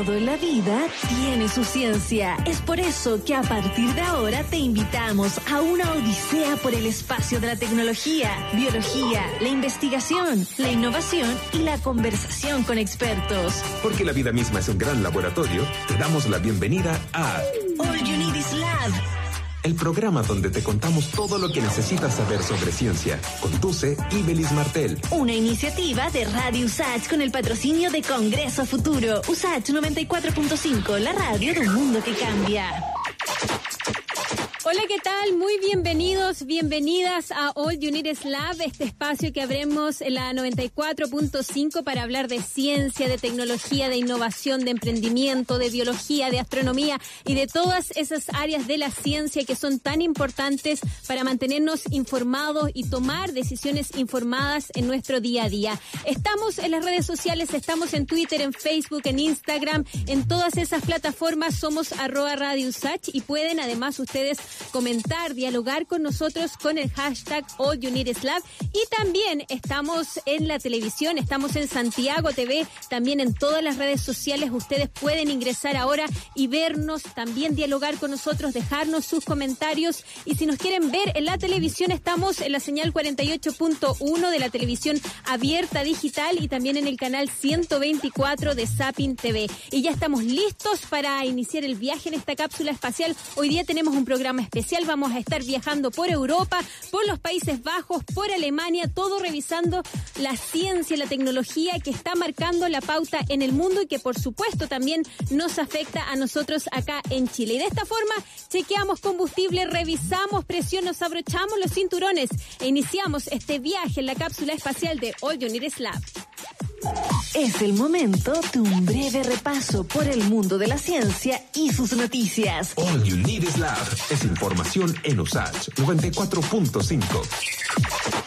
Todo en la vida tiene su ciencia. Es por eso que a partir de ahora te invitamos a una odisea por el espacio de la tecnología, biología, la investigación, la innovación y la conversación con expertos. Porque la vida misma es un gran laboratorio, te damos la bienvenida a All You Need is Lab el programa donde te contamos todo lo que necesitas saber sobre ciencia. Conduce Ibelis Martel. Una iniciativa de Radio USACH con el patrocinio de Congreso Futuro. USACH 94.5, la radio de un mundo que cambia. Hola, ¿qué tal? Muy bienvenidos, bienvenidas a All United Lab, este espacio que abremos en la 94.5 para hablar de ciencia, de tecnología, de innovación, de emprendimiento, de biología, de astronomía y de todas esas áreas de la ciencia que son tan importantes para mantenernos informados y tomar decisiones informadas en nuestro día a día. Estamos en las redes sociales, estamos en Twitter, en Facebook, en Instagram, en todas esas plataformas somos arroba Radio y pueden además ustedes comentar, dialogar con nosotros con el hashtag All Y también estamos en la televisión, estamos en Santiago TV, también en todas las redes sociales. Ustedes pueden ingresar ahora y vernos, también dialogar con nosotros, dejarnos sus comentarios. Y si nos quieren ver en la televisión, estamos en la señal 48.1 de la televisión abierta digital y también en el canal 124 de Sapin TV. Y ya estamos listos para iniciar el viaje en esta cápsula espacial. Hoy día tenemos un programa especial. Vamos a estar viajando por Europa, por los Países Bajos, por Alemania, todo revisando la ciencia, la tecnología que está marcando la pauta en el mundo y que por supuesto también nos afecta a nosotros acá en Chile. Y de esta forma chequeamos combustible, revisamos presión, nos abrochamos los cinturones e iniciamos este viaje en la cápsula espacial de All You Need Lab. Es el momento de un breve repaso por el mundo de la ciencia y sus noticias. All You Need is Lab es información en USACH 94.5.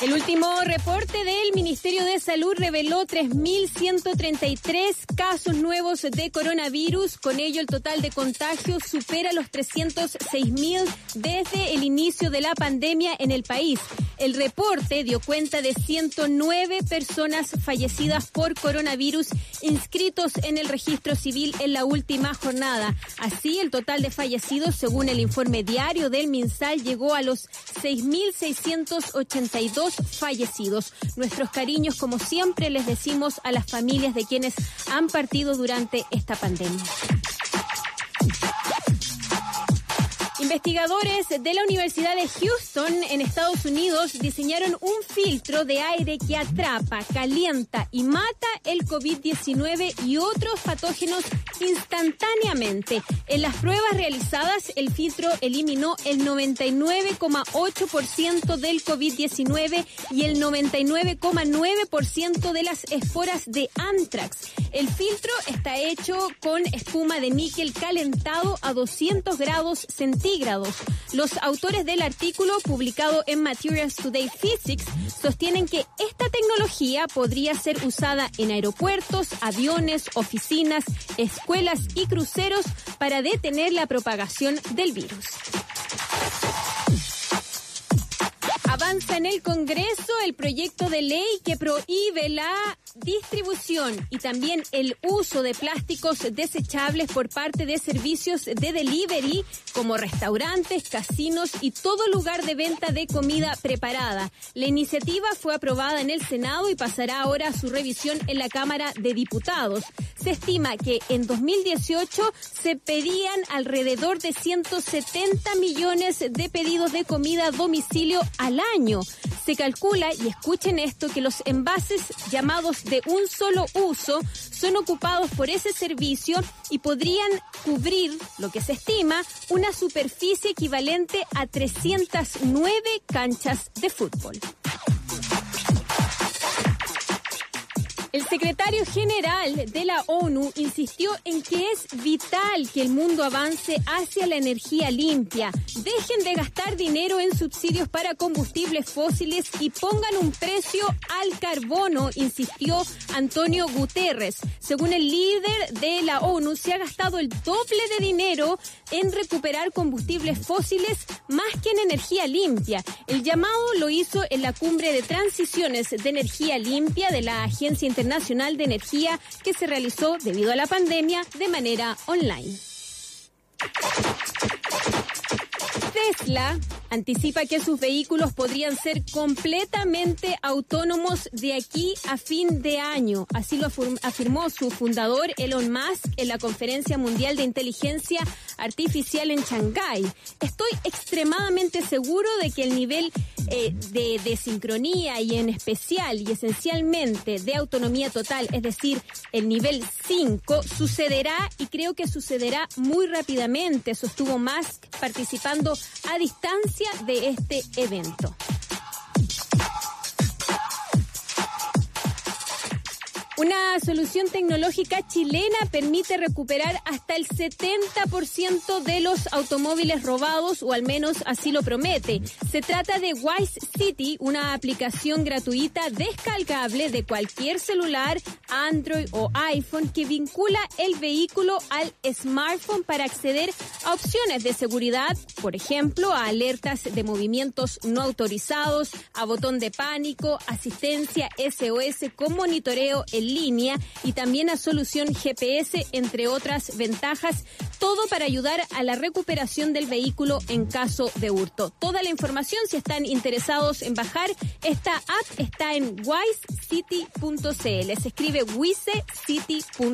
El último reporte del Ministerio de Salud reveló 3.133 casos nuevos de coronavirus. Con ello, el total de contagios supera los 306.000 desde el inicio de la pandemia en el país. El reporte dio cuenta de 109 personas fallecidas por coronavirus inscritos en el registro civil en la última jornada. Así, el total de fallecidos, según el informe diario del MinSal, llegó a los 6.682 fallecidos. Nuestros cariños, como siempre, les decimos a las familias de quienes han partido durante esta pandemia. Investigadores de la Universidad de Houston en Estados Unidos diseñaron un filtro de aire que atrapa, calienta y mata el COVID-19 y otros patógenos instantáneamente. En las pruebas realizadas, el filtro eliminó el 99,8% del COVID-19 y el 99,9% de las esporas de anthrax. El filtro está hecho con espuma de níquel calentado a 200 grados centígrados los autores del artículo publicado en Materials Today Physics sostienen que esta tecnología podría ser usada en aeropuertos, aviones, oficinas, escuelas y cruceros para detener la propagación del virus. Avanza en el Congreso el proyecto de ley que prohíbe la distribución y también el uso de plásticos desechables por parte de servicios de delivery como restaurantes, casinos y todo lugar de venta de comida preparada. La iniciativa fue aprobada en el Senado y pasará ahora a su revisión en la Cámara de Diputados. Se estima que en 2018 se pedían alrededor de 170 millones de pedidos de comida a domicilio al año. Se calcula, y escuchen esto, que los envases llamados de un solo uso son ocupados por ese servicio y podrían cubrir, lo que se estima, una superficie equivalente a 309 canchas de fútbol. El secretario general de la ONU insistió en que es vital que el mundo avance hacia la energía limpia. Dejen de gastar dinero en subsidios para combustibles fósiles y pongan un precio al carbono, insistió Antonio Guterres. Según el líder de la ONU, se ha gastado el doble de dinero en recuperar combustibles fósiles más que en energía limpia. El llamado lo hizo en la cumbre de transiciones de energía limpia de la Agencia Internacional de Energía que se realizó debido a la pandemia de manera online. Tesla anticipa que sus vehículos podrían ser completamente autónomos de aquí a fin de año. Así lo afirmó su fundador Elon Musk en la Conferencia Mundial de Inteligencia Artificial en Shanghái. Estoy extremadamente seguro de que el nivel eh, de, de sincronía y en especial y esencialmente de autonomía total, es decir, el nivel 5, sucederá y creo que sucederá muy rápidamente, sostuvo Musk participando a distancia de este evento. Una solución tecnológica chilena permite recuperar hasta el 70% de los automóviles robados, o al menos así lo promete. Se trata de Wise City, una aplicación gratuita descargable de cualquier celular, Android o iPhone, que vincula el vehículo al smartphone para acceder a opciones de seguridad, por ejemplo, a alertas de movimientos no autorizados, a botón de pánico, asistencia SOS con monitoreo en línea y también a solución GPS, entre otras ventajas, todo para ayudar a la recuperación del vehículo en caso de hurto. Toda la información, si están interesados en bajar, esta app está en wisecity.cl. Se escribe wisecity.cl.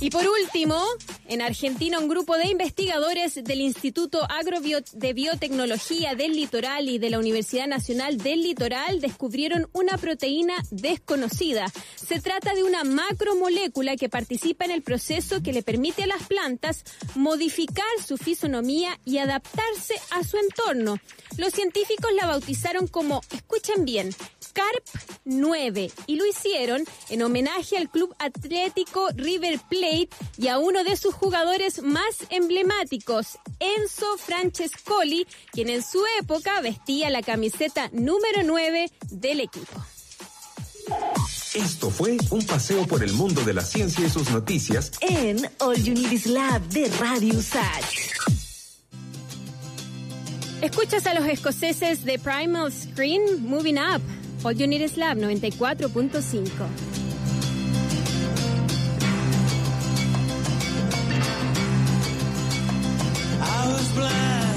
Y por último, en Argentina, un grupo de investigadores del Instituto Agrobio de Biotecnología del Litoral y de la Universidad Nacional del Litoral descubrieron una proteína desconocida. Se trata de una macromolécula que participa en el proceso que le permite a las plantas modificar su fisonomía y adaptarse a su entorno. Los científicos la bautizaron como, escuchen bien, CARP 9 y lo hicieron en homenaje al Club Atlético River Plate y a uno de sus jugadores más emblemáticos, Enzo Francescoli, quien en su época vestía la camiseta número 9 del equipo. Esto fue un paseo por el mundo de la ciencia y sus noticias en All You Need Lab de Radio Sach. Escuchas a los escoceses de Primal Screen Moving Up. All You Need Is Love 94.5. I was blind.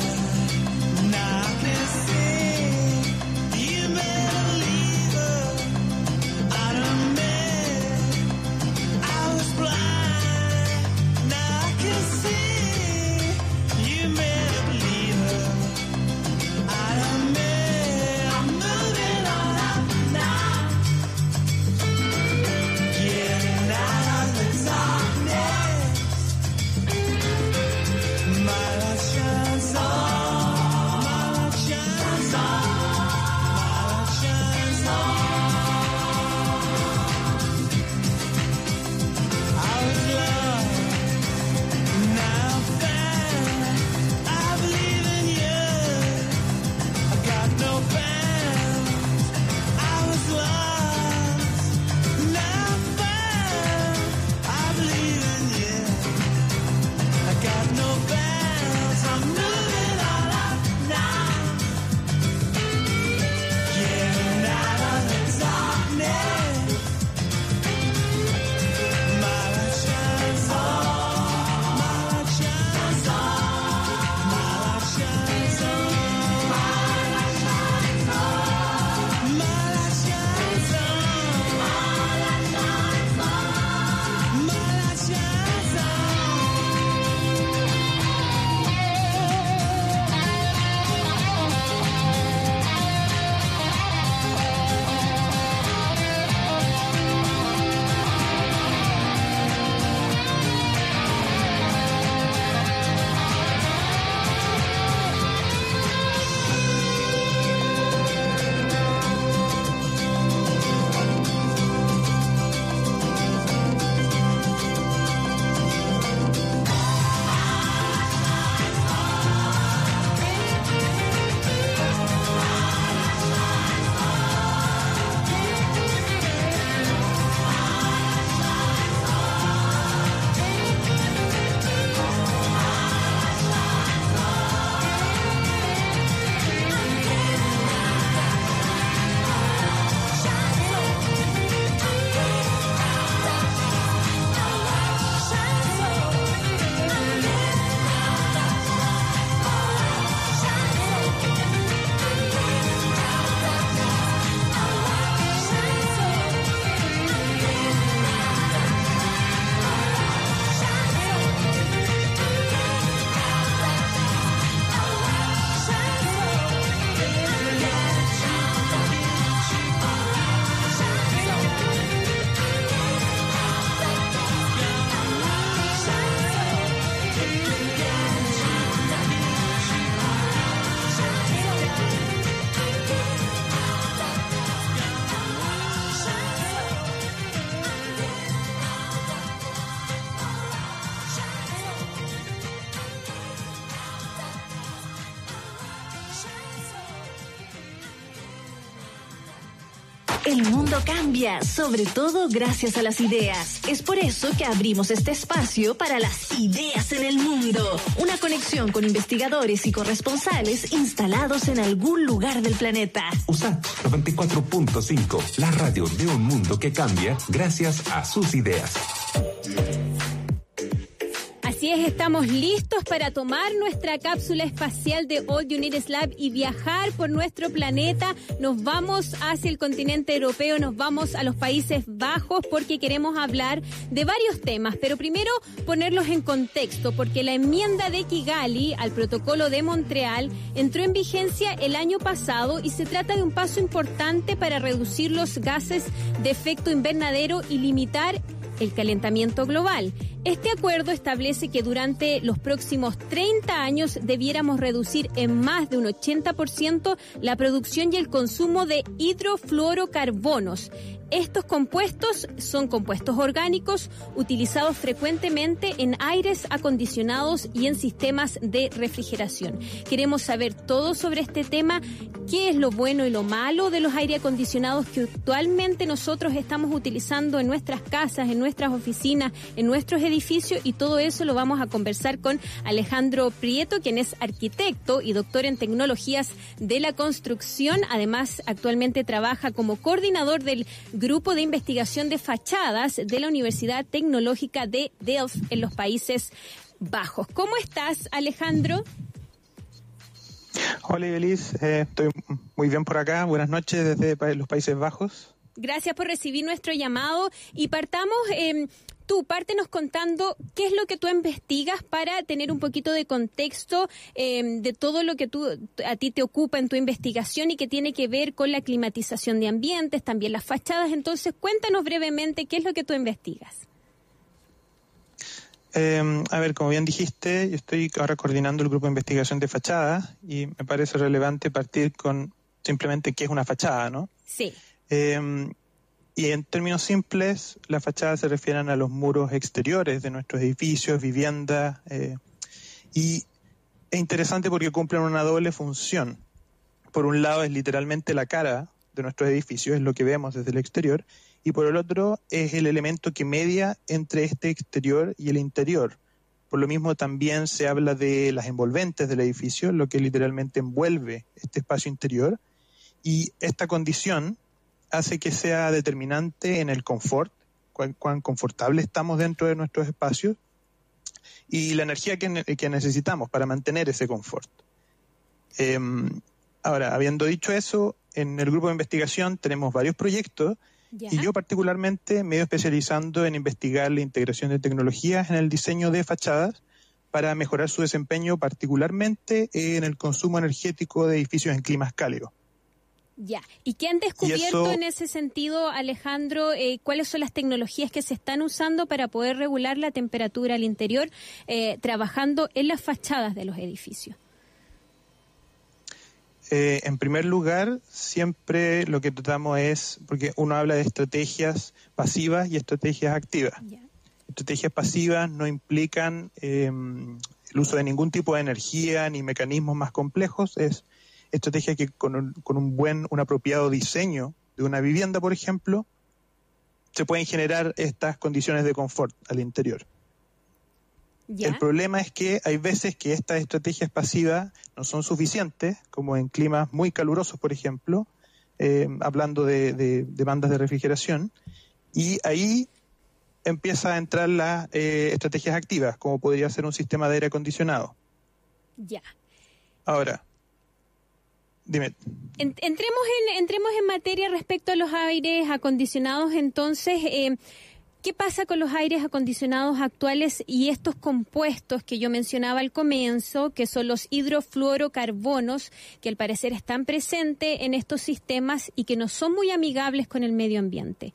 El mundo cambia, sobre todo gracias a las ideas. Es por eso que abrimos este espacio para las ideas en el mundo. Una conexión con investigadores y corresponsales instalados en algún lugar del planeta. USAT 94.5, la radio de un mundo que cambia gracias a sus ideas. Estamos listos para tomar nuestra cápsula espacial de All United Lab y viajar por nuestro planeta. Nos vamos hacia el continente europeo, nos vamos a los Países Bajos porque queremos hablar de varios temas, pero primero ponerlos en contexto porque la enmienda de Kigali al protocolo de Montreal entró en vigencia el año pasado y se trata de un paso importante para reducir los gases de efecto invernadero y limitar el calentamiento global. Este acuerdo establece que durante los próximos 30 años debiéramos reducir en más de un 80% la producción y el consumo de hidrofluorocarbonos. Estos compuestos son compuestos orgánicos utilizados frecuentemente en aires acondicionados y en sistemas de refrigeración. Queremos saber todo sobre este tema, qué es lo bueno y lo malo de los aire acondicionados que actualmente nosotros estamos utilizando en nuestras casas, en nuestras oficinas, en nuestros edificios y todo eso lo vamos a conversar con Alejandro Prieto, quien es arquitecto y doctor en tecnologías de la construcción. Además, actualmente trabaja como coordinador del Grupo de Investigación de Fachadas de la Universidad Tecnológica de Delft en los Países Bajos. ¿Cómo estás, Alejandro? Hola, Elis. Eh, estoy muy bien por acá. Buenas noches desde los Países Bajos. Gracias por recibir nuestro llamado y partamos eh, tú pártenos contando qué es lo que tú investigas para tener un poquito de contexto em, de todo lo que tú, a ti te ocupa en tu investigación y que tiene que ver con la climatización de ambientes, también las fachadas. Entonces, cuéntanos brevemente qué es lo que tú investigas. Em, a ver, como bien dijiste, yo estoy ahora coordinando el grupo de investigación de fachadas y me parece relevante partir con simplemente qué es una fachada, ¿no? Sí. Eh, y en términos simples, las fachadas se refieren a los muros exteriores de nuestros edificios, viviendas, eh, y es interesante porque cumplen una doble función. Por un lado es literalmente la cara de nuestros edificios, es lo que vemos desde el exterior, y por el otro es el elemento que media entre este exterior y el interior. Por lo mismo también se habla de las envolventes del edificio, lo que literalmente envuelve este espacio interior, y esta condición hace que sea determinante en el confort, cuán, confortable estamos dentro de nuestros espacios y la energía que, necesitamos para mantener ese confort. Em, ahora, habiendo dicho eso, en el grupo de investigación tenemos varios proyectos y yo particularmente me he ido especializando en investigar la integración de tecnologías en el diseño de fachadas para mejorar su desempeño, particularmente en el consumo energético de edificios en climas cálidos. Ya. ¿Y qué han descubierto en ese sentido, Alejandro? Eh, ¿Cuáles son las tecnologías que se están usando para poder regular la temperatura al interior, eh, trabajando en las fachadas de los edificios? Eh, en primer lugar, siempre lo que tratamos es, porque uno habla de estrategias pasivas y estrategias activas. Estrategias pasivas no implican em, el uso de ningún tipo de energía ni mecanismos más complejos, es estrategia que con un, con un buen, un apropiado diseño de una vivienda, por ejemplo, se pueden generar estas condiciones de confort al interior. El problema es que hay veces que estas estrategias pasivas no son suficientes, como en climas muy calurosos, por ejemplo, eh, hablando de, de, bandas de refrigeración, y ahí empieza a entrar las eh, estrategias activas, como podría ser un sistema de aire acondicionado. Ya. Ahora, Dime. entremos, en, entremos en materia respecto a los aires acondicionados. Entonces, eh, ¿qué pasa con los aires acondicionados actuales y estos compuestos que yo mencionaba al comienzo, que son los hidrofluorocarbonos, que al parecer están presentes en estos sistemas y que no son muy amigables con el medio ambiente?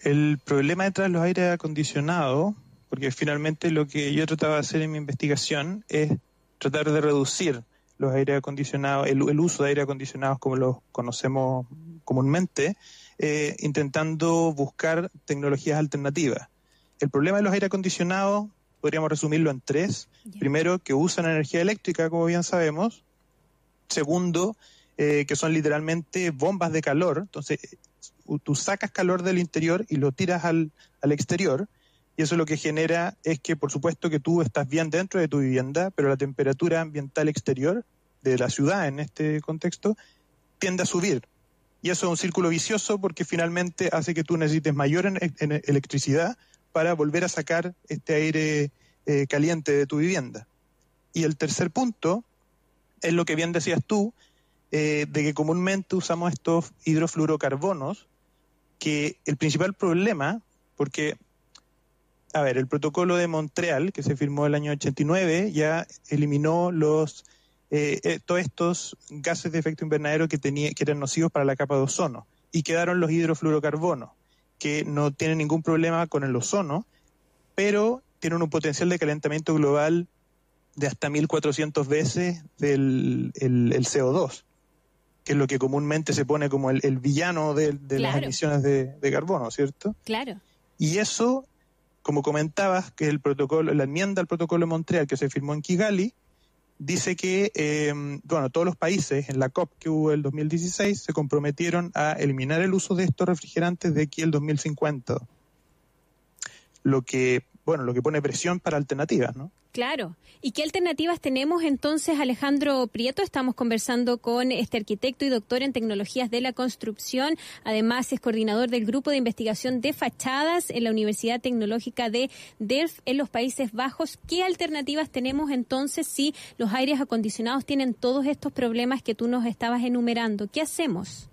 El problema detrás de los aires acondicionados, porque finalmente lo que yo trataba de hacer en mi investigación es tratar de reducir los aire acondicionados, el, uso de aire acondicionados como los conocemos comúnmente, eh, intentando buscar tecnologías alternativas. El problema de los aire acondicionados podríamos resumirlo en tres. Primero, que usan energía eléctrica, como bien sabemos. Segundo, eh, que son literalmente bombas de calor. Entonces, tú sacas calor del interior y lo tiras al, al exterior. Y eso lo que genera es que, por supuesto, que tú estás bien dentro de tu vivienda, pero la temperatura ambiental exterior de la ciudad en este contexto tiende a subir. Y eso es un círculo vicioso porque finalmente hace que tú necesites mayor electricidad para volver a sacar este aire eh, caliente de tu vivienda. Y el tercer punto es lo que bien decías tú, eh, de que comúnmente usamos estos hidrofluorocarbonos, que el principal problema, porque, a ver, el protocolo de Montreal, que se firmó el año 89, ya eliminó los eh, eh, todos estos gases de efecto invernadero que, tenía, que eran nocivos para la capa de ozono, y quedaron los hidrofluorocarbonos, que no tienen ningún problema con el ozono, pero tienen un potencial de calentamiento global de hasta 1400 veces del el CO2 que es lo que comúnmente se pone como el, villano de, las emisiones de, carbono, ¿cierto? Claro. Y eso, como comentabas, que el protocolo, la enmienda al protocolo de Montreal que se firmó en Kigali, dice que, eh, bueno, todos los países en la COP que hubo el 2016 se comprometieron a eliminar el uso de estos refrigerantes de aquí el 2050. Lo que, bueno, lo que pone presión para alternativas, ¿no? Claro. ¿Y qué alternativas tenemos entonces, Alejandro Prieto? Estamos conversando con este arquitecto y doctor en tecnologías de la construcción. Además, es coordinador del grupo de investigación de fachadas en la Universidad Tecnológica de Delft en los Países Bajos. ¿Qué alternativas tenemos entonces si los aires acondicionados tienen todos estos problemas que tú nos estabas enumerando? ¿Qué hacemos?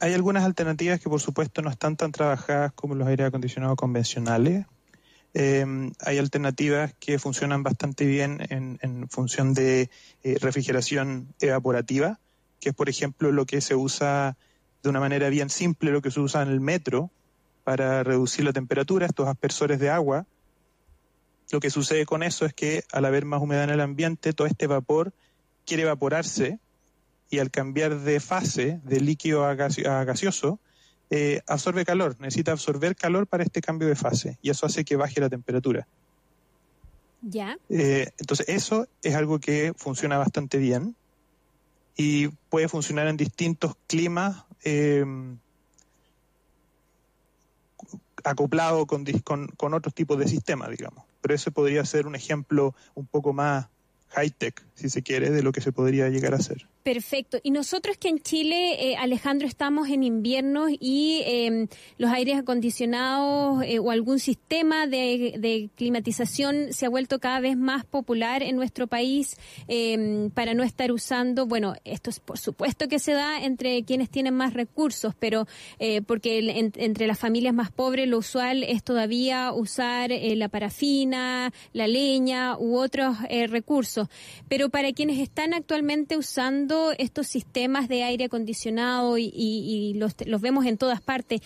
Hay algunas alternativas que por supuesto no están tan trabajadas como los aires acondicionados convencionales Em, hay alternativas que funcionan bastante bien en, función de eh, refrigeración evaporativa, que es, por ejemplo, lo que se usa de una manera bien simple, lo que se usa en el metro para reducir la temperatura, estos aspersores de agua. Lo que sucede con eso es que al haber más humedad en el ambiente, todo este vapor quiere evaporarse y al cambiar de fase de líquido a gaseoso, eh, absorbe calor, necesita absorber calor para este cambio de fase y eso hace que baje la temperatura. Ya. Eh, entonces eso es algo que funciona bastante bien y puede funcionar en distintos climas eh, acoplado con, con, con, otros tipos de sistemas, digamos. Pero ese podría ser un ejemplo un poco más high-tech, si se quiere, de lo que se podría llegar a hacer. Perfecto. Y nosotros que en Chile, eh, Alejandro, estamos en invierno y em, los aires acondicionados eh, o algún sistema de, climatización se ha vuelto cada vez más popular en nuestro país em, para no estar usando, bueno, esto es por supuesto que se da entre quienes tienen más recursos, pero eh, porque entre las familias más pobres lo usual es todavía usar la parafina, la leña u otros recursos. Pero para quienes están actualmente usando estos sistemas de aire acondicionado y, los, vemos en todas partes,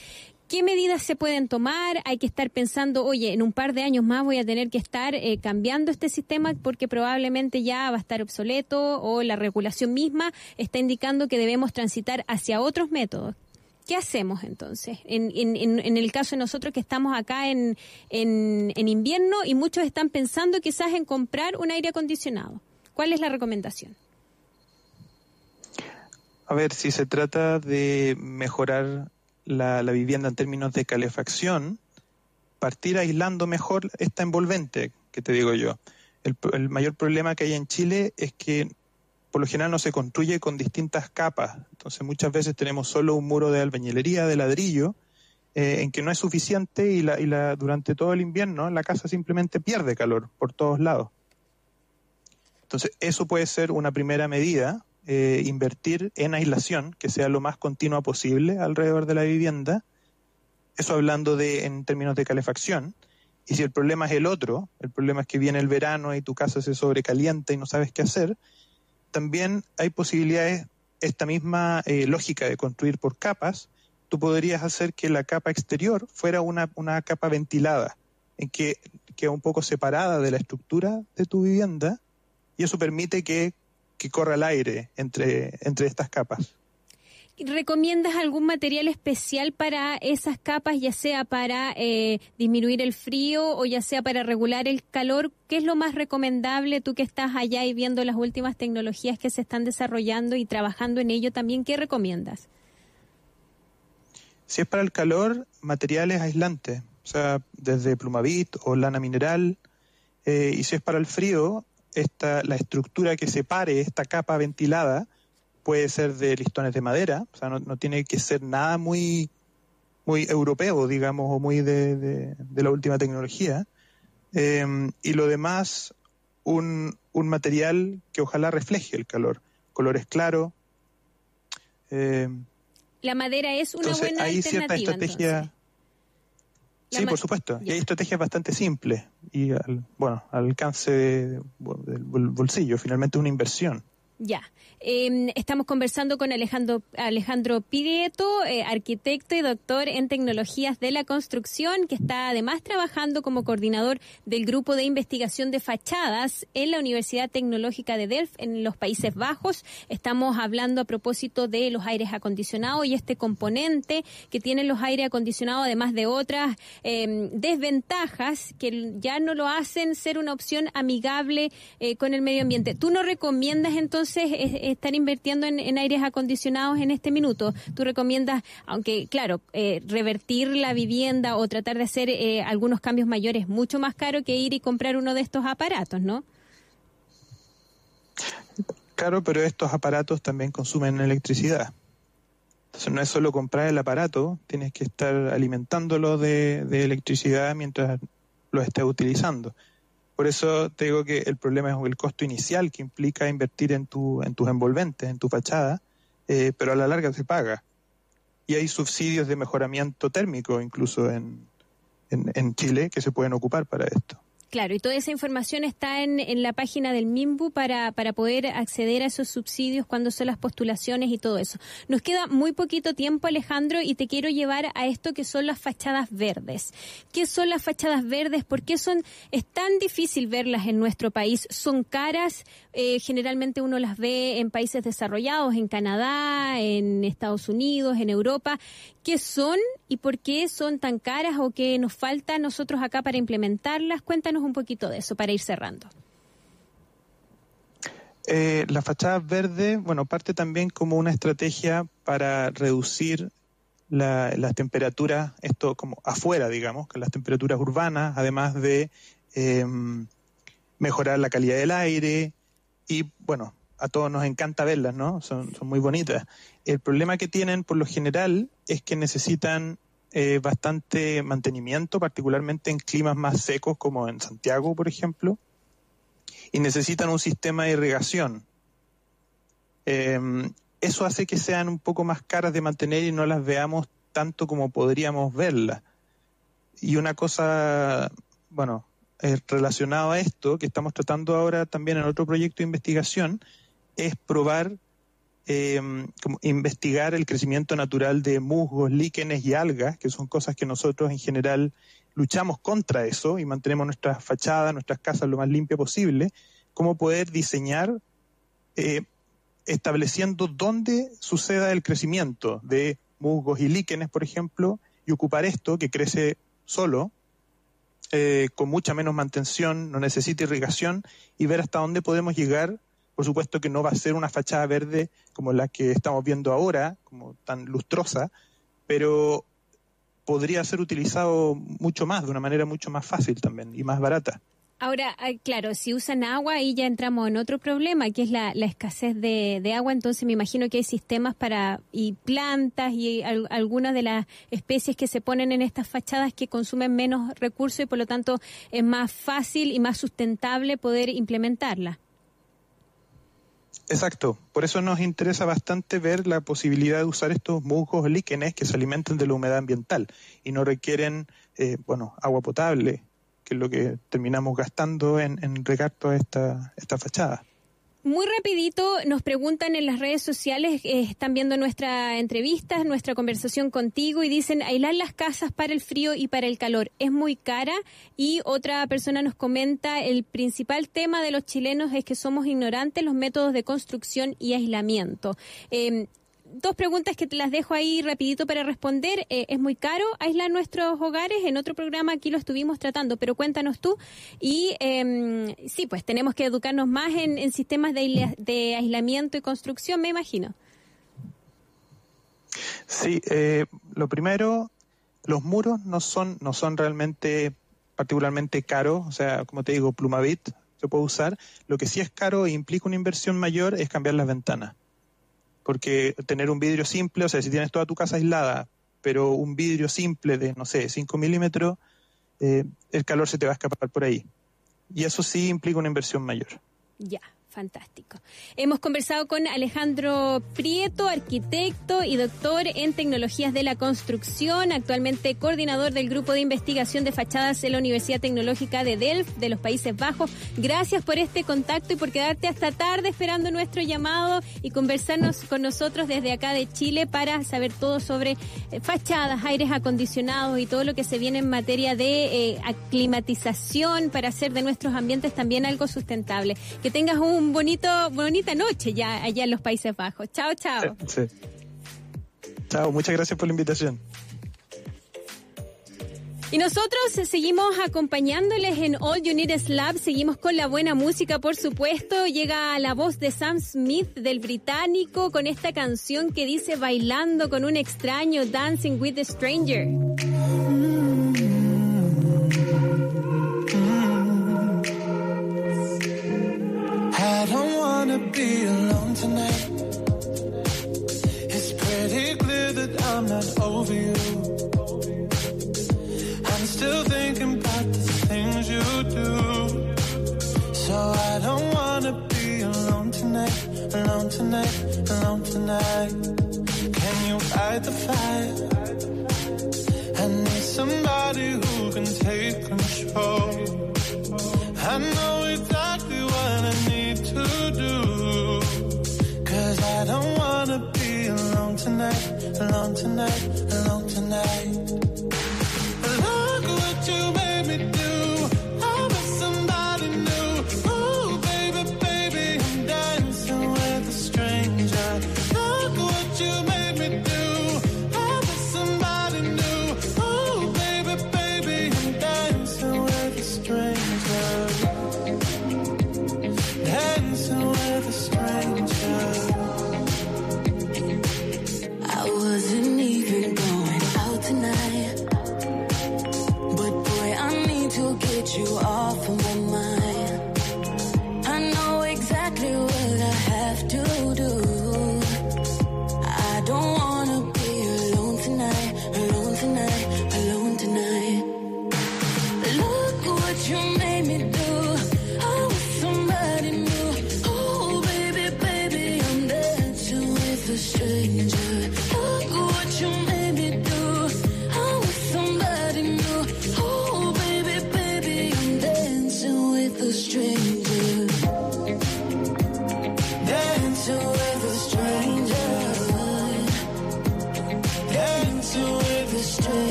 ¿Qué medidas se pueden tomar? Hay que estar pensando, oye, en un par de años más voy a tener que estar eh, cambiando este sistema porque probablemente ya va a estar obsoleto o la regulación misma está indicando que debemos transitar hacia otros métodos. ¿Qué hacemos entonces? En, el caso de nosotros que estamos acá en, en invierno y muchos están pensando quizás en comprar un aire acondicionado. ¿Cuál es la recomendación? A ver, si se trata de mejorar la, vivienda en términos de calefacción, partir aislando mejor esta envolvente, que te digo yo. El, mayor problema que hay en Chile es que por lo general no se construye con distintas capas. Entonces muchas veces tenemos solo un muro de albañilería, de ladrillo, eh, en que no es suficiente y, la, y la, durante todo el invierno la casa simplemente pierde calor por todos lados. Entonces eso puede ser una primera medida eh, invertir en aislación, que sea lo más continua posible alrededor de la vivienda. Eso hablando de en términos de calefacción. Y si el problema es el otro, el problema es que viene el verano y tu casa se sobrecalienta y no sabes qué hacer, también hay posibilidades, esta misma eh, lógica de construir por capas, tú podrías hacer que la capa exterior fuera una, una capa ventilada, en que queda un poco separada de la estructura de tu vivienda, y eso permite que que corra el aire entre, entre estas capas. ¿Recomiendas algún material especial para esas capas, ya sea para eh, disminuir el frío o ya sea para regular el calor? ¿Qué es lo más recomendable tú que estás allá y viendo las últimas tecnologías que se están desarrollando y trabajando en ello también? ¿Qué recomiendas? Si es para el calor, materiales aislantes, o sea, desde plumavit o lana mineral. Eh, y si es para el frío, esta, la estructura que separe esta capa ventilada puede ser de listones de madera, o sea, no, tiene que ser nada muy, muy europeo, digamos, o muy de, la última tecnología. Em, y lo demás, un, un, material que ojalá refleje el calor, colores claros. Em, la madera es una buena hay cierta estrategia. Sí, por supuesto. Y hay estrategias bastante simples y, bueno, al alcance del bolsillo. Finalmente, una inversión. Ya. Em, estamos conversando con Alejandro, Alejandro Pirieto, eh, arquitecto y doctor en tecnologías de la construcción, que está además trabajando como coordinador del grupo de investigación de fachadas en la Universidad Tecnológica de Delft en los Países Bajos. Estamos hablando a propósito de los aires acondicionados y este componente que tienen los aires acondicionados, además de otras em, desventajas que ya no lo hacen ser una opción amigable eh, con el medio ambiente. ¿Tú no recomiendas entonces están invirtiendo en, aires acondicionados en este minuto. Tú recomiendas, aunque claro, eh, revertir la vivienda o tratar de hacer eh, algunos cambios mayores mucho más caro que ir y comprar uno de estos aparatos, ¿no? Claro, pero estos aparatos también consumen electricidad. Entonces no es solo comprar el aparato, tienes que estar alimentándolo de, de electricidad mientras lo estés utilizando. Por eso te digo que el problema es el costo inicial que implica invertir en, tu, en tus envolventes, en tu fachada, eh, pero a la larga se paga. Y hay subsidios de mejoramiento térmico incluso en, en Chile que se pueden ocupar para esto. Claro, y toda esa información está en, en la página del MIMBU para, para poder acceder a esos subsidios cuando son las postulaciones y todo eso. Nos queda muy poquito tiempo, Alejandro, y te quiero llevar a esto que son las fachadas verdes. ¿Qué son las fachadas verdes? ¿Por qué son, es tan difícil verlas en nuestro país? ¿Son caras? Eh, generalmente uno las ve en países desarrollados, en Canadá, en Estados Unidos, en Europa. ¿Qué son y por qué son tan caras o qué nos falta a nosotros acá para implementarlas? Cuéntanos un poquito de eso para ir cerrando. Eh, la fachada verde, bueno, parte también como una estrategia para reducir las temperaturas, esto como afuera, digamos, que las temperaturas urbanas, además de em, mejorar la calidad del aire y, bueno, a todos nos encanta verlas, ¿no? Son, muy bonitas. El problema que tienen, por lo general, es que necesitan eh, bastante mantenimiento, particularmente en climas más secos como en Santiago, por ejemplo, y necesitan un sistema de irrigación. Em, eso hace que sean un poco más caras de mantener y no las veamos tanto como podríamos verlas. Y una cosa, bueno, eh, relacionada a esto, que estamos tratando ahora también en otro proyecto de investigación, es probar eh, investigar el crecimiento natural de musgos, líquenes y algas, que son cosas que nosotros en general luchamos contra eso y mantenemos nuestras fachadas, nuestras casas lo más limpia posible, cómo poder diseñar eh, estableciendo dónde suceda el crecimiento de musgos y líquenes, por ejemplo, y ocupar esto que crece solo, eh, con mucha menos mantención, no necesita irrigación, y ver hasta dónde podemos llegar por supuesto que no va a ser una fachada verde como la que estamos viendo ahora, como tan lustrosa, pero podría ser utilizado mucho más, de una manera mucho más fácil también y más barata. Ahora, claro, si usan agua, ahí ya entramos en otro problema, que es la, escasez de, agua. Entonces, me imagino que hay sistemas para y plantas y algunas de las especies que se ponen en estas fachadas que consumen menos recursos y, por lo tanto, es más fácil y más sustentable poder implementarla. Exacto, por eso nos interesa bastante ver la posibilidad de usar estos musgos líquenes que se alimentan de la humedad ambiental y no requieren, eh, bueno, agua potable, que es lo que terminamos gastando en, en regar esta, esta fachada. Muy rapidito nos preguntan en las redes sociales, eh, están viendo nuestra entrevista, nuestra conversación contigo y dicen, aislar las casas para el frío y para el calor es muy cara y otra persona nos comenta, el principal tema de los chilenos es que somos ignorantes los métodos de construcción y aislamiento. Em, dos preguntas que te las dejo ahí rapidito para responder. Eh, ¿Es muy caro aislar nuestros hogares? En otro programa aquí lo estuvimos tratando, pero cuéntanos tú. Y em, sí, pues tenemos que educarnos más en, sistemas de, aislamiento y construcción, me imagino. Sí, eh, lo primero, los muros no son, no son realmente particularmente caros, o sea, como te digo, Plumavit se puede usar. Lo que sí es caro e implica una inversión mayor es cambiar las ventanas porque tener un vidrio simple, o sea, si tienes toda tu casa aislada, pero un vidrio simple de, no sé, 5 milímetros, eh, el calor se te va a escapar por ahí. Y eso sí implica una inversión mayor. Ya. Fantástico. Hemos conversado con Alejandro Prieto, arquitecto y doctor en tecnologías de la construcción, actualmente coordinador del grupo de investigación de fachadas en la Universidad Tecnológica de Delft de los Países Bajos. Gracias por este contacto y por quedarte hasta tarde esperando nuestro llamado y conversarnos con nosotros desde acá de Chile para saber todo sobre eh, fachadas, aires acondicionados y todo lo que se viene en materia de eh, aclimatización para hacer de nuestros ambientes también algo sustentable. Que tengas un bonito, bonita noche ya allá en los Países Bajos. Chao, chao. Chao, muchas gracias por la invitación. Y nosotros seguimos acompañándoles en All You Need Lab, seguimos con la buena música, por supuesto. Llega la voz de Sam Smith del británico con esta canción que dice bailando con un extraño, Dancing with the Stranger. Wanna be alone tonight. It's pretty clear that I'm not over you. I'm still thinking about the things you do. So I don't wanna be alone tonight, alone tonight, alone tonight. Can you fight the fire? I need somebody who can take control. I know exactly I don't wanna be alone tonight, alone tonight, alone tonight.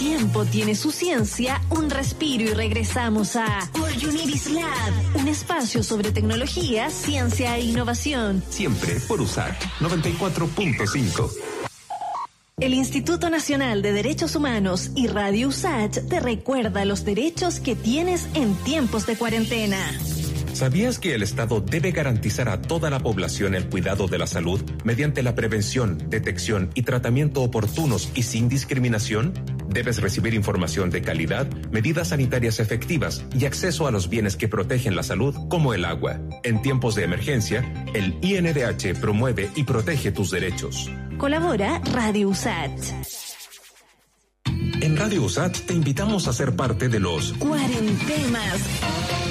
Tiempo tiene su ciencia, un respiro y regresamos a All You Need Is Lab, un espacio sobre tecnología, ciencia e innovación. Siempre por usar 94.5. El Instituto Nacional de Derechos Humanos y Radio USACH te recuerda los derechos que tienes en tiempos de cuarentena. ¿Sabías que el Estado debe garantizar a toda la población el cuidado de la salud mediante la prevención, detección y tratamiento oportunos y sin discriminación? Debes recibir información de calidad, medidas sanitarias efectivas y acceso a los bienes que protegen la salud, como el agua. En tiempos de emergencia, el INDH promueve y protege tus derechos. Colabora Radio USAT. En Radio USAT te invitamos a ser parte de los Cuarentemas.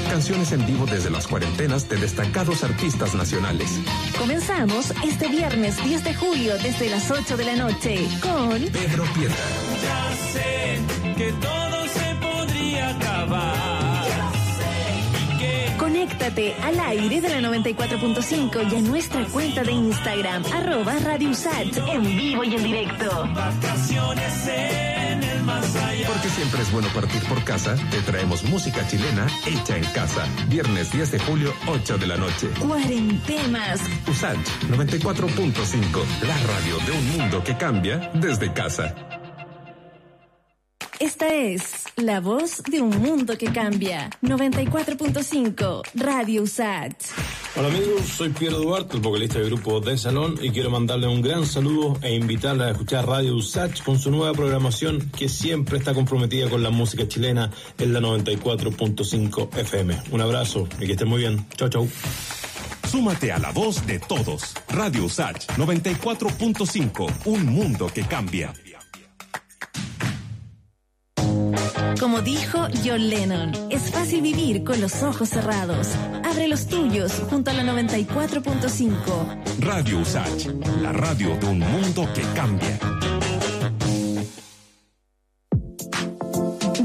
Canciones en vivo desde las cuarentenas de destacados artistas nacionales. Comenzamos este viernes 10 de julio desde las 8 de la noche con Pedro Piedra. Sé que todo se podría acabar. Y que Conéctate al aire de la 94.5 y a nuestra cuenta de Instagram, arroba Radio USAT, en vivo y en directo. vacaciones en el más allá. Porque siempre es bueno partir por casa, te traemos música chilena hecha en casa. Viernes 10 de julio, 8 de la noche. Cuarentemas. USAT 94.5, la radio de un mundo que cambia desde casa. Esta es la voz de un mundo que cambia. 94.5 Radio USAT. Hola amigos, soy Piero Duarte, el vocalista del grupo De Salón, y quiero mandarle un gran saludo e invitarle a escuchar Radio Usach con su nueva programación que siempre está comprometida con la música chilena en la 94.5 FM. Un abrazo y que estén muy bien. Chau, chau. Súmate a la voz de todos. Radio USAT 94.5, un mundo que cambia. Como dijo John Lennon, es fácil vivir con los ojos cerrados. Abre los tuyos junto a la 94.5. Radio USAT, la radio de un mundo que cambia.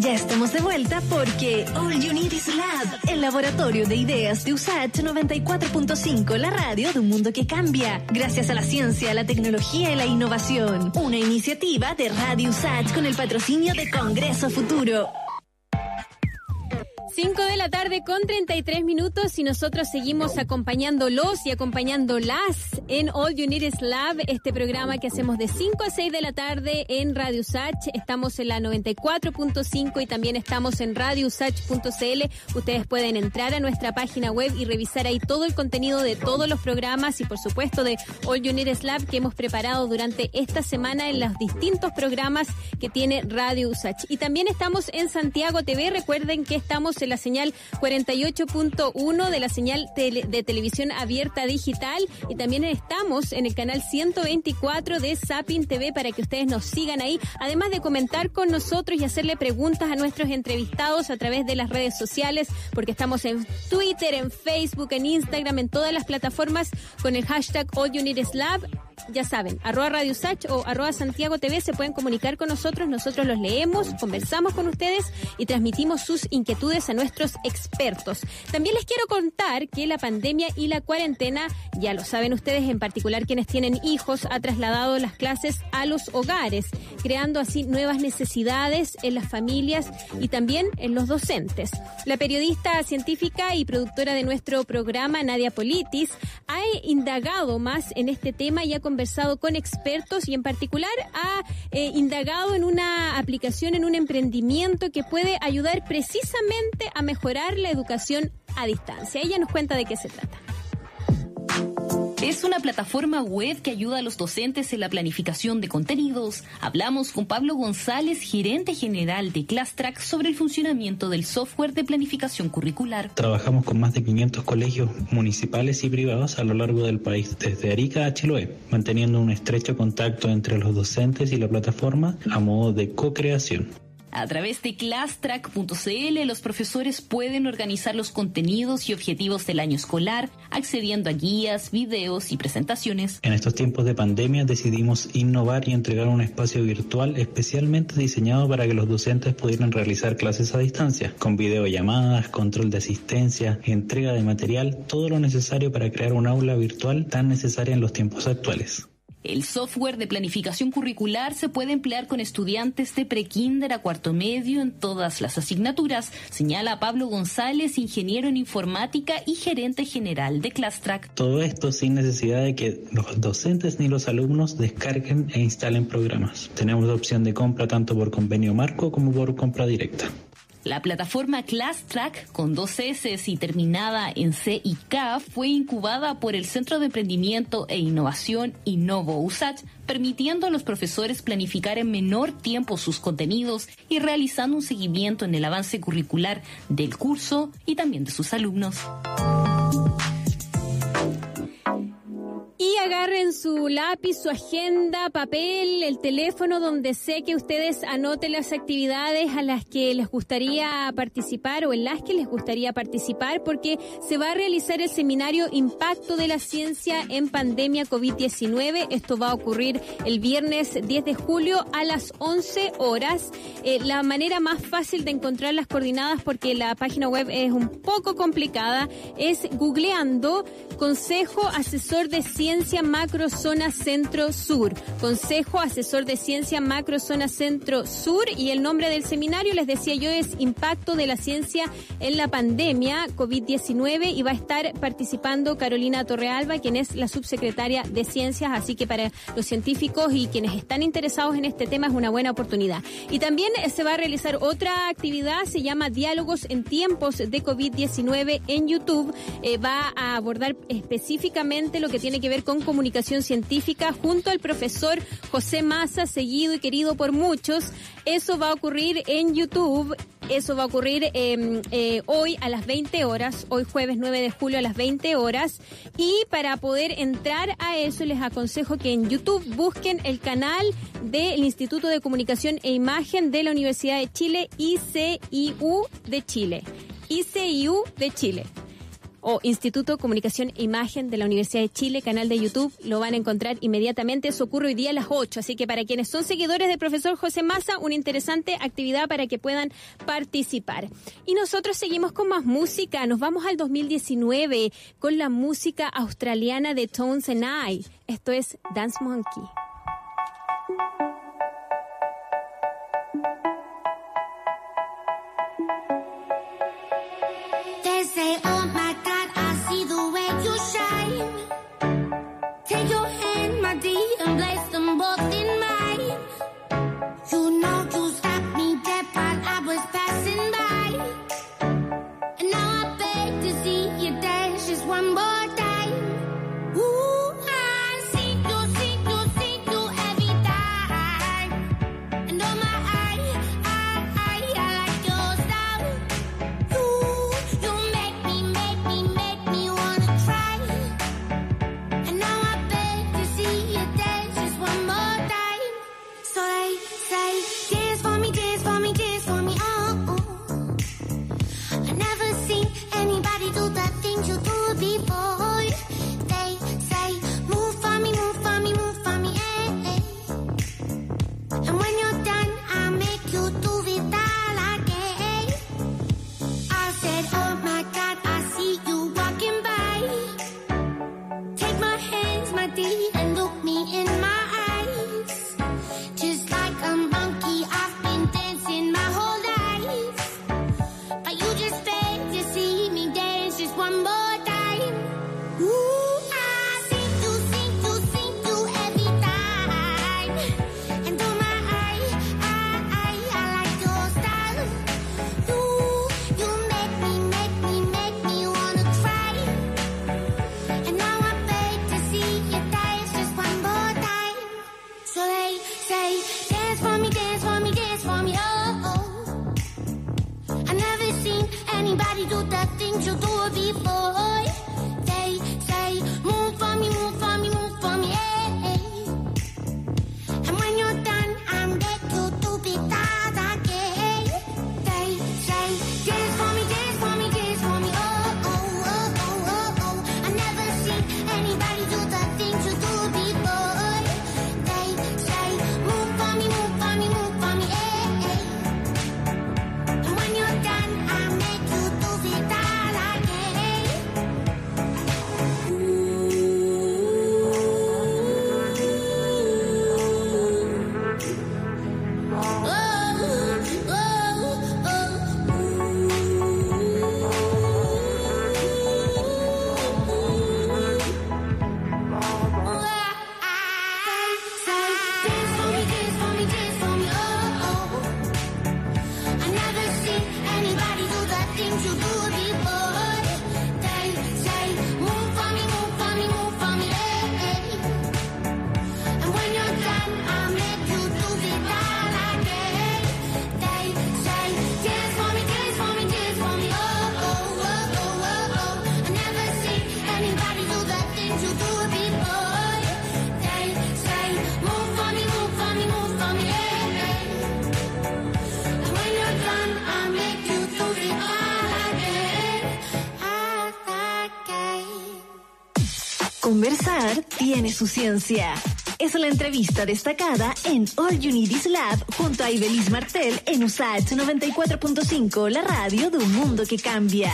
Ya estamos de vuelta porque All You Need is Lab, el laboratorio de ideas de USAT 94.5, la radio de un mundo que cambia, gracias a la ciencia, la tecnología y la innovación. Una iniciativa de Radio USAT con el patrocinio de Congreso Futuro. 5 de la tarde con 33 minutos y nosotros seguimos acompañándolos y acompañándolas en All You Need is Lab, este programa que hacemos de 5 a 6 de la tarde en Radio Usach. Estamos en la 94.5 y también estamos en radiousach.cl. Ustedes pueden entrar a nuestra página web y revisar ahí todo el contenido de todos los programas y por supuesto de All You Need is Lab que hemos preparado durante esta semana en los distintos programas que tiene Radio Usach. Y también estamos en Santiago TV. Recuerden que estamos en la señal 48.1 de la señal de televisión abierta digital y también estamos en el canal 124 de Sapin TV para que ustedes nos sigan ahí, además de comentar con nosotros y hacerle preguntas a nuestros entrevistados a través de las redes sociales, porque estamos en Twitter, en Facebook, en Instagram, en todas las plataformas con el hashtag All You Need is ya saben, arroba Radio Sach o arroba Santiago TV se pueden comunicar con nosotros, nosotros los leemos, conversamos con ustedes y transmitimos sus inquietudes a nuestros expertos. También les quiero contar que la pandemia y la cuarentena, ya lo saben ustedes, en particular quienes tienen hijos, ha trasladado las clases a los hogares, creando así nuevas necesidades en las familias y también en los docentes. La periodista científica y productora de nuestro programa, Nadia Politis, ha indagado más en este tema y ha conversado con expertos y en particular ha eh, indagado en una aplicación, en un emprendimiento que puede ayudar precisamente a mejorar la educación a distancia. Ella nos cuenta de qué se trata. Es una plataforma web que ayuda a los docentes en la planificación de contenidos. Hablamos con Pablo González, gerente general de ClassTrack, sobre el funcionamiento del software de planificación curricular. Trabajamos con más de 500 colegios municipales y privados a lo largo del país, desde Arica a Chiloé, manteniendo un estrecho contacto entre los docentes y la plataforma a modo de co-creación. A través de classtrack.cl los profesores pueden organizar los contenidos y objetivos del año escolar, accediendo a guías, videos y presentaciones. En estos tiempos de pandemia decidimos innovar y entregar un espacio virtual especialmente diseñado para que los docentes pudieran realizar clases a distancia, con videollamadas, control de asistencia, entrega de material, todo lo necesario para crear un aula virtual tan necesaria en los tiempos actuales. El software de planificación curricular se puede emplear con estudiantes de prekinder a cuarto medio en todas las asignaturas, señala Pablo González, ingeniero en informática y gerente general de ClassTrack. Todo esto sin necesidad de que los docentes ni los alumnos descarguen e instalen programas. Tenemos opción de compra tanto por convenio marco como por compra directa. La plataforma Class Track, con dos S y terminada en C y K, fue incubada por el Centro de Emprendimiento e Innovación Innovo USACH, permitiendo a los profesores planificar en menor tiempo sus contenidos y realizando un seguimiento en el avance curricular del curso y también de sus alumnos. Y agarren su lápiz, su agenda, papel, el teléfono, donde sé que ustedes anoten las actividades a las que les gustaría participar o en las que les gustaría participar, porque se va a realizar el seminario Impacto de la Ciencia en Pandemia COVID-19. Esto va a ocurrir el viernes 10 de julio a las 11 horas. Eh, la manera más fácil de encontrar las coordinadas, porque la página web es un poco complicada, es googleando Consejo Asesor de Ciencia Macro Zona Centro Sur. Consejo Asesor de Ciencia Macro Zona Centro Sur y el nombre del seminario, les decía yo, es Impacto de la Ciencia en la Pandemia COVID-19 y va a estar participando Carolina Torrealba, quien es la subsecretaria de Ciencias, así que para los científicos y quienes están interesados en este tema es una buena oportunidad. Y también eh, se va a realizar otra actividad, se llama Diálogos en tiempos de COVID-19 en YouTube. Eh, va a abordar específicamente lo que tiene que ver con comunicación científica junto al profesor José Massa, seguido y querido por muchos. Eso va a ocurrir en YouTube. Eso va a ocurrir eh, eh, hoy a las 20 horas, hoy jueves 9 de julio a las 20 horas. Y para poder entrar a eso les aconsejo que en YouTube busquen el canal del Instituto de Comunicación e Imagen de la Universidad de Chile, ICIU de Chile. ICIU de Chile o Instituto Comunicación e Imagen de la Universidad de Chile, canal de YouTube, lo van a encontrar inmediatamente. Eso ocurre hoy día a las 8, así que para quienes son seguidores del profesor José Massa, una interesante actividad para que puedan participar. Y nosotros seguimos con más música, nos vamos al 2019 con la música australiana de Tones and I. Esto es Dance Monkey. Ciencia. Es la entrevista destacada en All You Need Is Lab junto a Ibelis Martel en USAT 94.5, la radio de un mundo que cambia.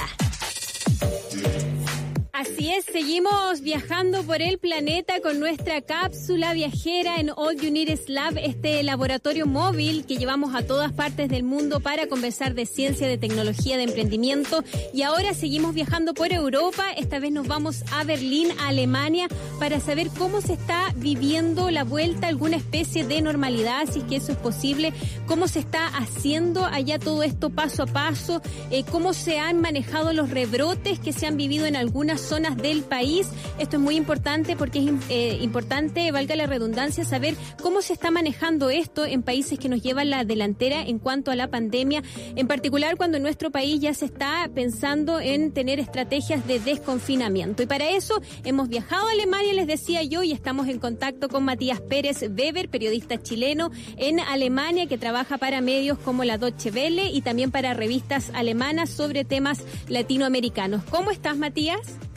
Seguimos viajando por el planeta con nuestra cápsula viajera en All You Need Is Lab, este laboratorio móvil que llevamos a todas partes del mundo para conversar de ciencia, de tecnología, de emprendimiento. Y ahora seguimos viajando por Europa, esta vez nos vamos a Berlín, a Alemania, para saber cómo se está viviendo la vuelta alguna especie de normalidad, si es que eso es posible, cómo se está haciendo allá todo esto paso a paso, eh, cómo se han manejado los rebrotes que se han vivido en algunas zonas del país. Esto es muy importante porque es eh, importante, valga la redundancia, saber cómo se está manejando esto en países que nos llevan la delantera en cuanto a la pandemia, en particular cuando en nuestro país ya se está pensando en tener estrategias de desconfinamiento. Y para eso hemos viajado a Alemania, les decía yo, y estamos en contacto con Matías Pérez Weber, periodista chileno en Alemania que trabaja para medios como la Deutsche Welle y también para revistas alemanas sobre temas latinoamericanos. ¿Cómo estás, Matías?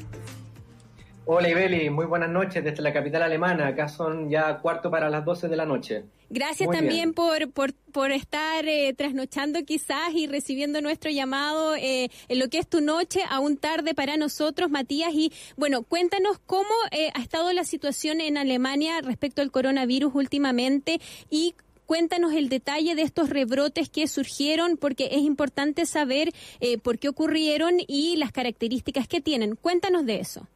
Hola Ibeli, muy buenas noches desde la capital alemana. Acá son ya cuarto para las 12 de la noche. Gracias Muy también por, por, por estar eh, trasnochando quizás y recibiendo nuestro llamado eh, en lo que es tu noche, aún tarde para nosotros, Matías. Y bueno, cuéntanos cómo eh, ha estado la situación en Alemania respecto al coronavirus últimamente y cuéntanos el detalle de estos rebrotes que surgieron, porque es importante saber eh, por qué ocurrieron y las características que tienen. Cuéntanos de eso.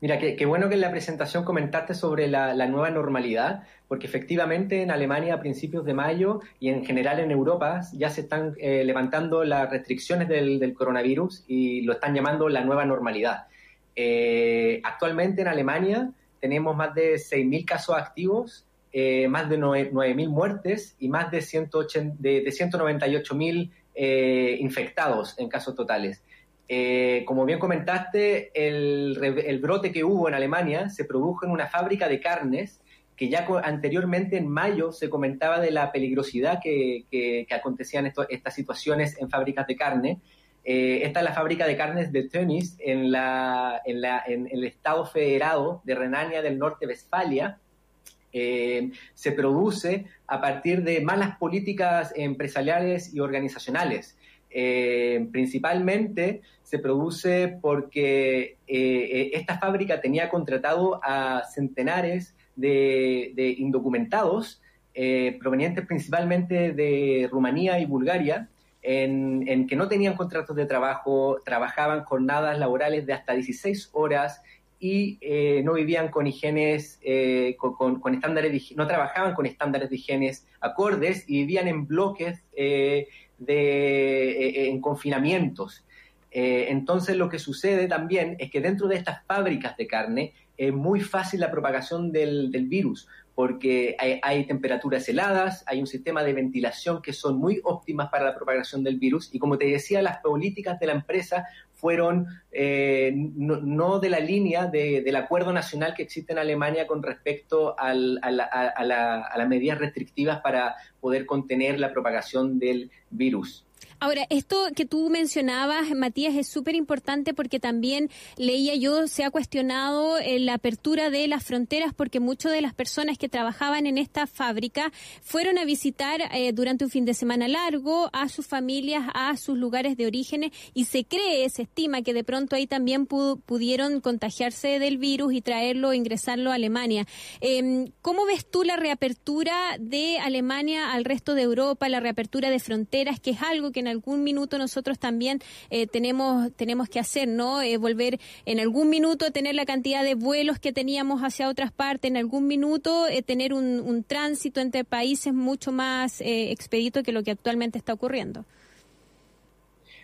Mira, qué, bueno que en la presentación comentaste sobre la, nueva normalidad, porque efectivamente en Alemania a principios de mayo y en general en Europa ya se están eh, levantando las restricciones del, coronavirus y lo están llamando la nueva normalidad. Eh, actualmente en Alemania tenemos más de 6.000 casos activos, eh, más de 9.000 muertes y más de, 180, de, de 198.000 eh, infectados en casos totales. Eh, como bien comentaste, el, brote que hubo en Alemania se produjo en una fábrica de carnes que ya anteriormente en mayo se comentaba de la peligrosidad que, acontecían esto- estas situaciones en fábricas de carne. Eh, esta es la fábrica de carnes de Tönnies en, la, en, la, el estado federado de Renania del Norte-Westfalia. Eh, se produce a partir de malas políticas empresariales y organizacionales. Eh, principalmente se produce porque eh, eh, esta fábrica tenía contratado a centenares de, indocumentados provenientes principalmente de Rumanía y Bulgaria, en, que no tenían contratos de trabajo, trabajaban jornadas laborales de hasta 16 horas y no vivían con higienes, con, estándares, de no trabajaban con estándares de higienes acordes y vivían en bloques de, eh, en confinamientos. Eh, entonces lo que sucede también es que dentro de estas fábricas de carne es muy fácil la propagación del, del virus, porque hay, hay temperaturas heladas, hay un sistema de ventilación que son muy óptimas para la propagación del virus y como te decía, las políticas de la empresa fueron eh, no, no de la línea de- del acuerdo nacional que existe en Alemania con respecto al- a, la- a- la- a las medidas restrictivas para poder contener la propagación del virus. Ahora, esto que tú mencionabas, Matías, es súper importante porque también leía yo, se ha cuestionado eh, la apertura de las fronteras porque muchas de las personas que trabajaban en esta fábrica fueron a visitar eh, durante un fin de semana largo a sus familias, a sus lugares de orígenes y se cree, se estima que de pronto ahí también pu- pudieron contagiarse del virus y traerlo, ingresarlo a Alemania. Eh, ¿Cómo ves tú la reapertura de Alemania al resto de Europa, la reapertura de fronteras, que es algo que en algún minuto nosotros también eh, tenemos, tenemos que hacer, ¿no? Eh, volver en algún minuto a tener la cantidad de vuelos que teníamos hacia otras partes, en algún minuto eh, tener un, un tránsito entre países mucho más eh, expedito que lo que actualmente está ocurriendo.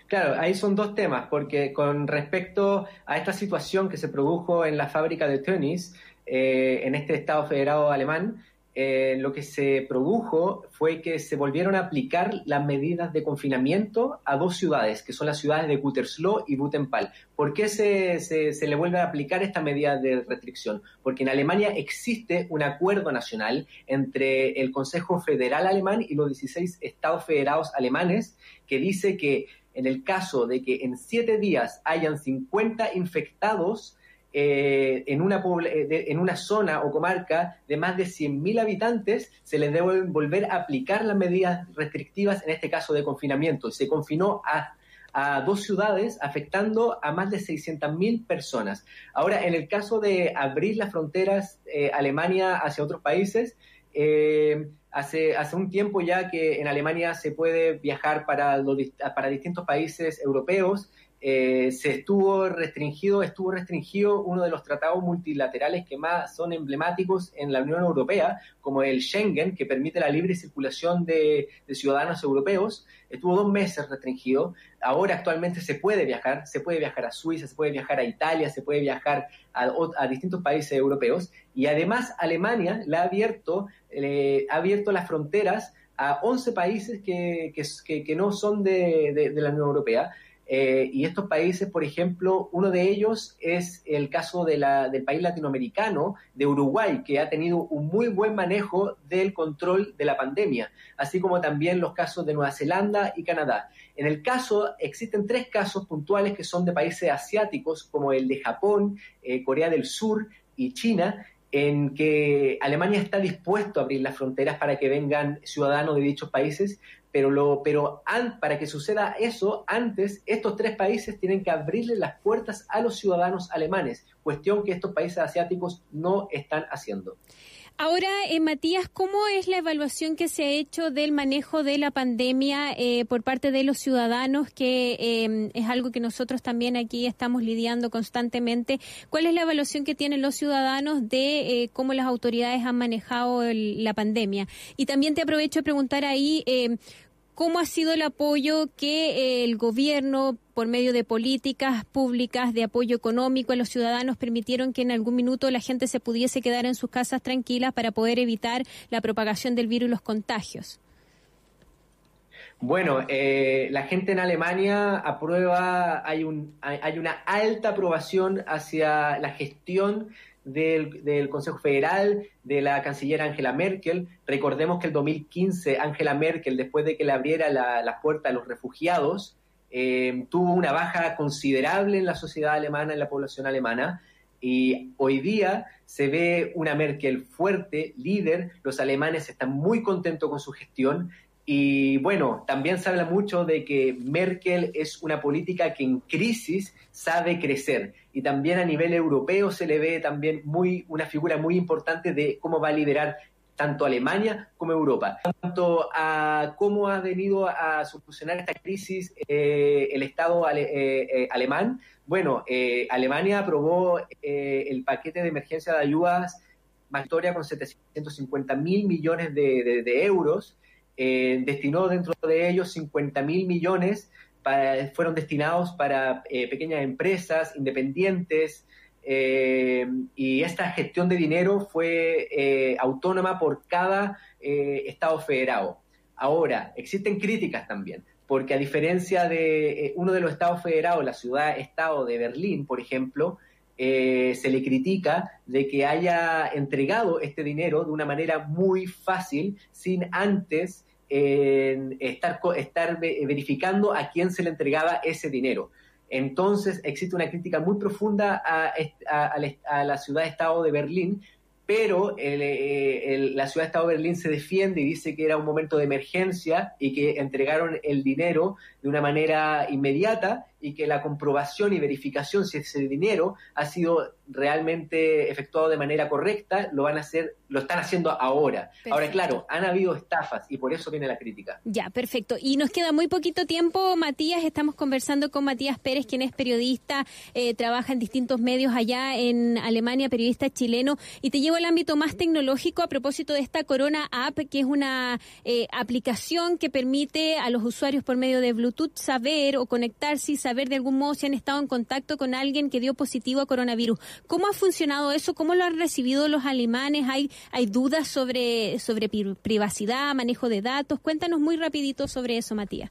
Claro, ahí son dos temas, porque con respecto a esta situación que se produjo en la fábrica de Tönnies, eh, en este Estado federado alemán, eh, lo que se produjo fue que se volvieron a aplicar las medidas de confinamiento a dos ciudades, que son las ciudades de Gütersloh y Butenpal. ¿Por qué se, se, se le vuelve a aplicar esta medida de restricción? Porque en Alemania existe un acuerdo nacional entre el Consejo Federal Alemán y los 16 estados federados alemanes que dice que en el caso de que en siete días hayan 50 infectados, eh, en, una eh, de- en una zona o comarca de más de 100.000 habitantes, se les deben volver a aplicar las medidas restrictivas, en este caso de confinamiento. Se confinó a, a dos ciudades, afectando a más de 600.000 personas. Ahora, en el caso de abrir las fronteras eh, Alemania hacia otros países, eh, hace, hace un tiempo ya que en Alemania se puede viajar para, los para distintos países europeos. Eh, se estuvo restringido, estuvo restringido uno de los tratados multilaterales que más son emblemáticos en la Unión Europea, como el Schengen, que permite la libre circulación de, ciudadanos europeos. Estuvo dos meses restringido. Ahora actualmente se puede viajar, se puede viajar a Suiza, se puede viajar a Italia, se puede viajar a, distintos países europeos. Y además Alemania le ha abierto, ha abierto las fronteras a 11 países que, que, no son de la Unión Europea. Eh, y estos países, por ejemplo, uno de ellos es el caso de la- del país latinoamericano, de Uruguay, que ha tenido un muy buen manejo del control de la pandemia, así como también los casos de Nueva Zelanda y Canadá. En el caso, existen tres casos puntuales que son de países asiáticos, como el de Japón, eh, Corea del Sur y China, en que Alemania está dispuesto a abrir las fronteras para que vengan ciudadanos de dichos países, pero, lo, pero an- para que suceda eso, antes estos tres países tienen que abrirle las puertas a los ciudadanos alemanes, cuestión que estos países asiáticos no están haciendo. Ahora, eh, Matías, ¿cómo es la evaluación que se ha hecho del manejo de la pandemia eh, por parte de los ciudadanos, que eh, es algo que nosotros también aquí estamos lidiando constantemente? ¿Cuál es la evaluación que tienen los ciudadanos de eh, cómo las autoridades han manejado la pandemia? Y también te aprovecho de preguntar ahí. ¿Cómo ha sido el apoyo que eh, el gobierno, por medio de políticas públicas de apoyo económico a los ciudadanos, permitieron que en algún minuto la gente se pudiese quedar en sus casas tranquilas para poder evitar la propagación del virus y los contagios? Bueno, eh, la gente en Alemania aprueba, hay, un, hay, hay una alta aprobación hacia la gestión del, del Consejo Federal, de la canciller Angela Merkel. Recordemos que el 2015 Angela Merkel, después de que le abriera la, puerta a los refugiados, eh, tuvo una baja considerable en la sociedad alemana, en la población alemana. Y hoy día se ve una Merkel fuerte, líder. Los alemanes están muy contentos con su gestión. Y bueno, también se habla mucho de que Merkel es una política que en crisis sabe crecer. Y también a nivel europeo se le ve también muy, una figura muy importante de cómo va a liderar tanto Alemania como Europa. En cuanto a cómo ha venido a solucionar esta crisis eh, el Estado eh, eh, alemán, bueno, Alemania aprobó el paquete de emergencia de ayudas Victoria con 750 mil millones de euros, eh, destinó dentro de ellos 50 mil millones, para- fueron destinados para eh, pequeñas empresas independientes, eh, y esta gestión de dinero fue eh, autónoma por cada Estado federado. Ahora, existen críticas también, porque a diferencia de uno de los Estados federados, la ciudad-estado de Berlín, por ejemplo, eh, se le critica de que haya entregado este dinero de una manera muy fácil, sin antes eh, estar, estar ve- verificando a quién se le entregaba ese dinero. Entonces existe una crítica muy profunda a, la- ciudad-estado de Berlín, pero eh, la ciudad-estado de Berlín se defiende y dice que era un momento de emergencia y que entregaron el dinero de una manera inmediata y que la comprobación y verificación si ese dinero ha sido realmente efectuado de manera correcta, lo van a hacer, lo están haciendo ahora. Ahora, claro, han habido estafas y por eso viene la crítica. Ya, perfecto. Y nos queda muy poquito tiempo, Matías. Estamos conversando con Matías Pérez, quien es periodista, eh, trabaja en distintos medios allá en Alemania, periodista chileno. Y te llevo al ámbito más tecnológico a propósito de esta Corona App, que es una eh, aplicación que permite a los usuarios por medio de Bluetooth saber o conectarse y saber de algún modo si han estado en contacto con alguien que dio positivo a coronavirus. ¿Cómo ha funcionado eso? ¿Cómo lo han recibido los alemanes? ¿Hay, hay dudas sobre, sobre privacidad, manejo de datos? Cuéntanos muy rapidito sobre eso, Matías.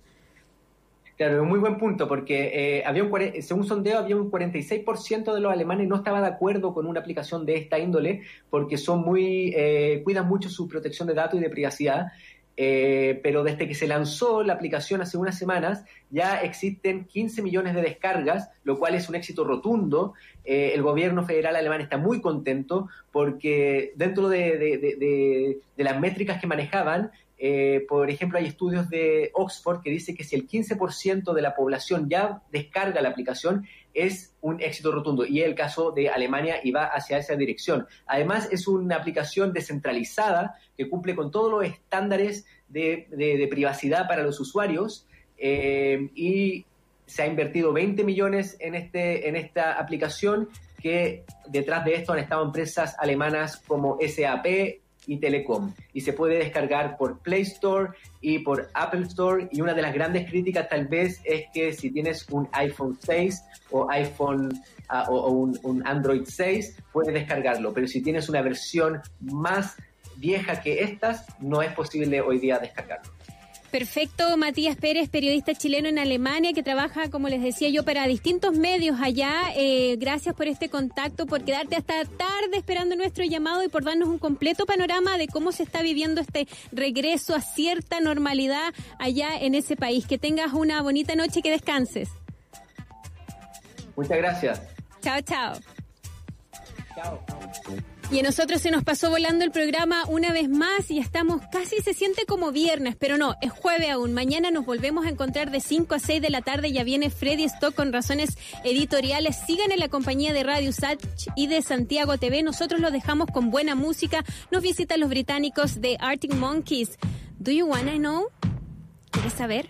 Claro, un muy buen punto, porque eh, había un, según sondeo había un 46% de los alemanes no estaba de acuerdo con una aplicación de esta índole, porque son muy, eh, cuidan mucho su protección de datos y de privacidad. Eh, pero desde que se lanzó la aplicación hace unas semanas ya existen 15 millones de descargas, lo cual es un éxito rotundo. Eh, el gobierno federal alemán está muy contento porque dentro de, las métricas que manejaban, eh, por ejemplo, hay estudios de Oxford que dice que si el 15% de la población ya descarga la aplicación, es un éxito rotundo. Y el caso de Alemania y va hacia esa dirección. Además, es una aplicación descentralizada que cumple con todos los estándares de, de- de privacidad para los usuarios eh, y se ha invertido 20 millones en, este, en esta aplicación que detrás de esto han estado empresas alemanas como SAP y Telecom. Y se puede descargar por Play Store y por Apple Store. Y una de las grandes críticas tal vez es que si tienes un iPhone 6 o iPhone ah, o, un, un Android 6 puedes descargarlo. Pero si tienes una versión más vieja que estas no es posible hoy día descargarlo Perfecto, Matías Pérez, periodista chileno en Alemania, que trabaja, como les decía yo, para distintos medios allá. Eh, gracias por este contacto, por quedarte hasta tarde esperando nuestro llamado y por darnos un completo panorama de cómo se está viviendo este regreso a cierta normalidad allá en ese país. Que tengas una bonita noche y que descanses. muchas gracias Chao, chao. Y a nosotros se nos pasó volando el programa una vez más y estamos casi se siente como viernes, pero no, es jueves aún. Mañana nos volvemos a encontrar de 5 a 6 de la tarde. Ya viene Freddy Stock con razones editoriales. Sigan en la compañía de Radio Sach y de Santiago TV. Nosotros los dejamos con buena música. Nos visitan los británicos de Arctic Monkeys. Do you wanna know? ¿Quieres saber?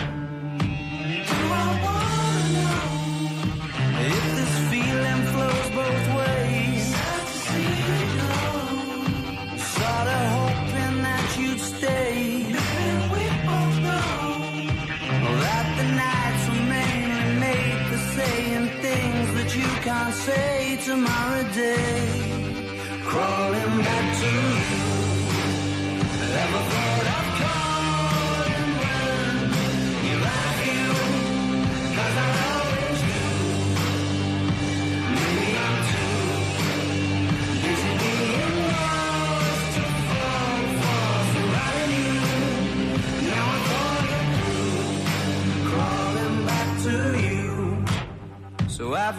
you can't say tomorrow day. Crawling back to you. Never thought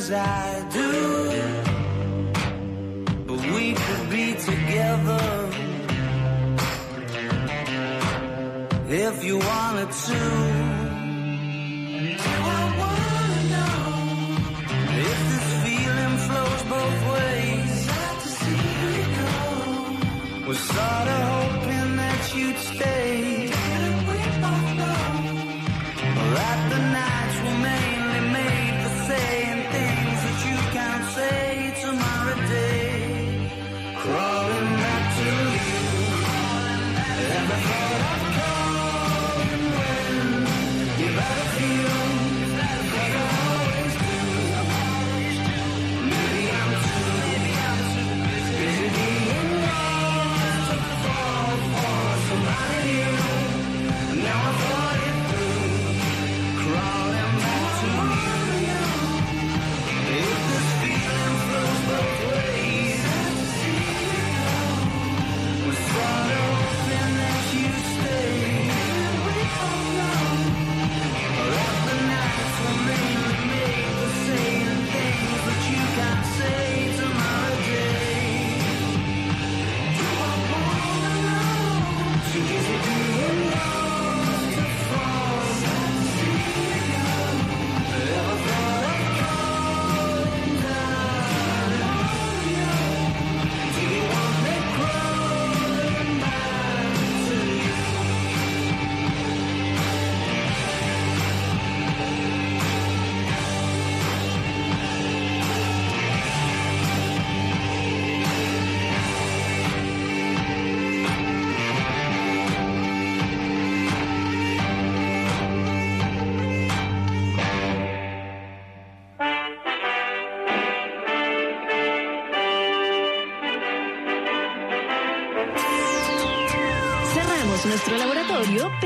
as I do. But we could be together if you wanted to. Do I wanna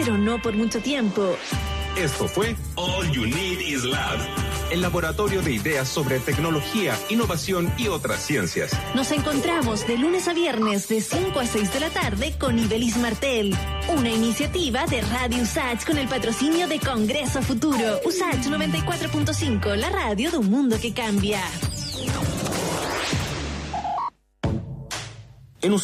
pero no por mucho tiempo. Esto fue All You Need Is Lab, el laboratorio de ideas sobre tecnología, innovación y otras ciencias. Nos encontramos de lunes a viernes de 5 a 6 de la tarde con Ibelis Martel, una iniciativa de Radio USACH con el patrocinio de Congreso Futuro. USACH 94.5, la radio de un mundo que cambia.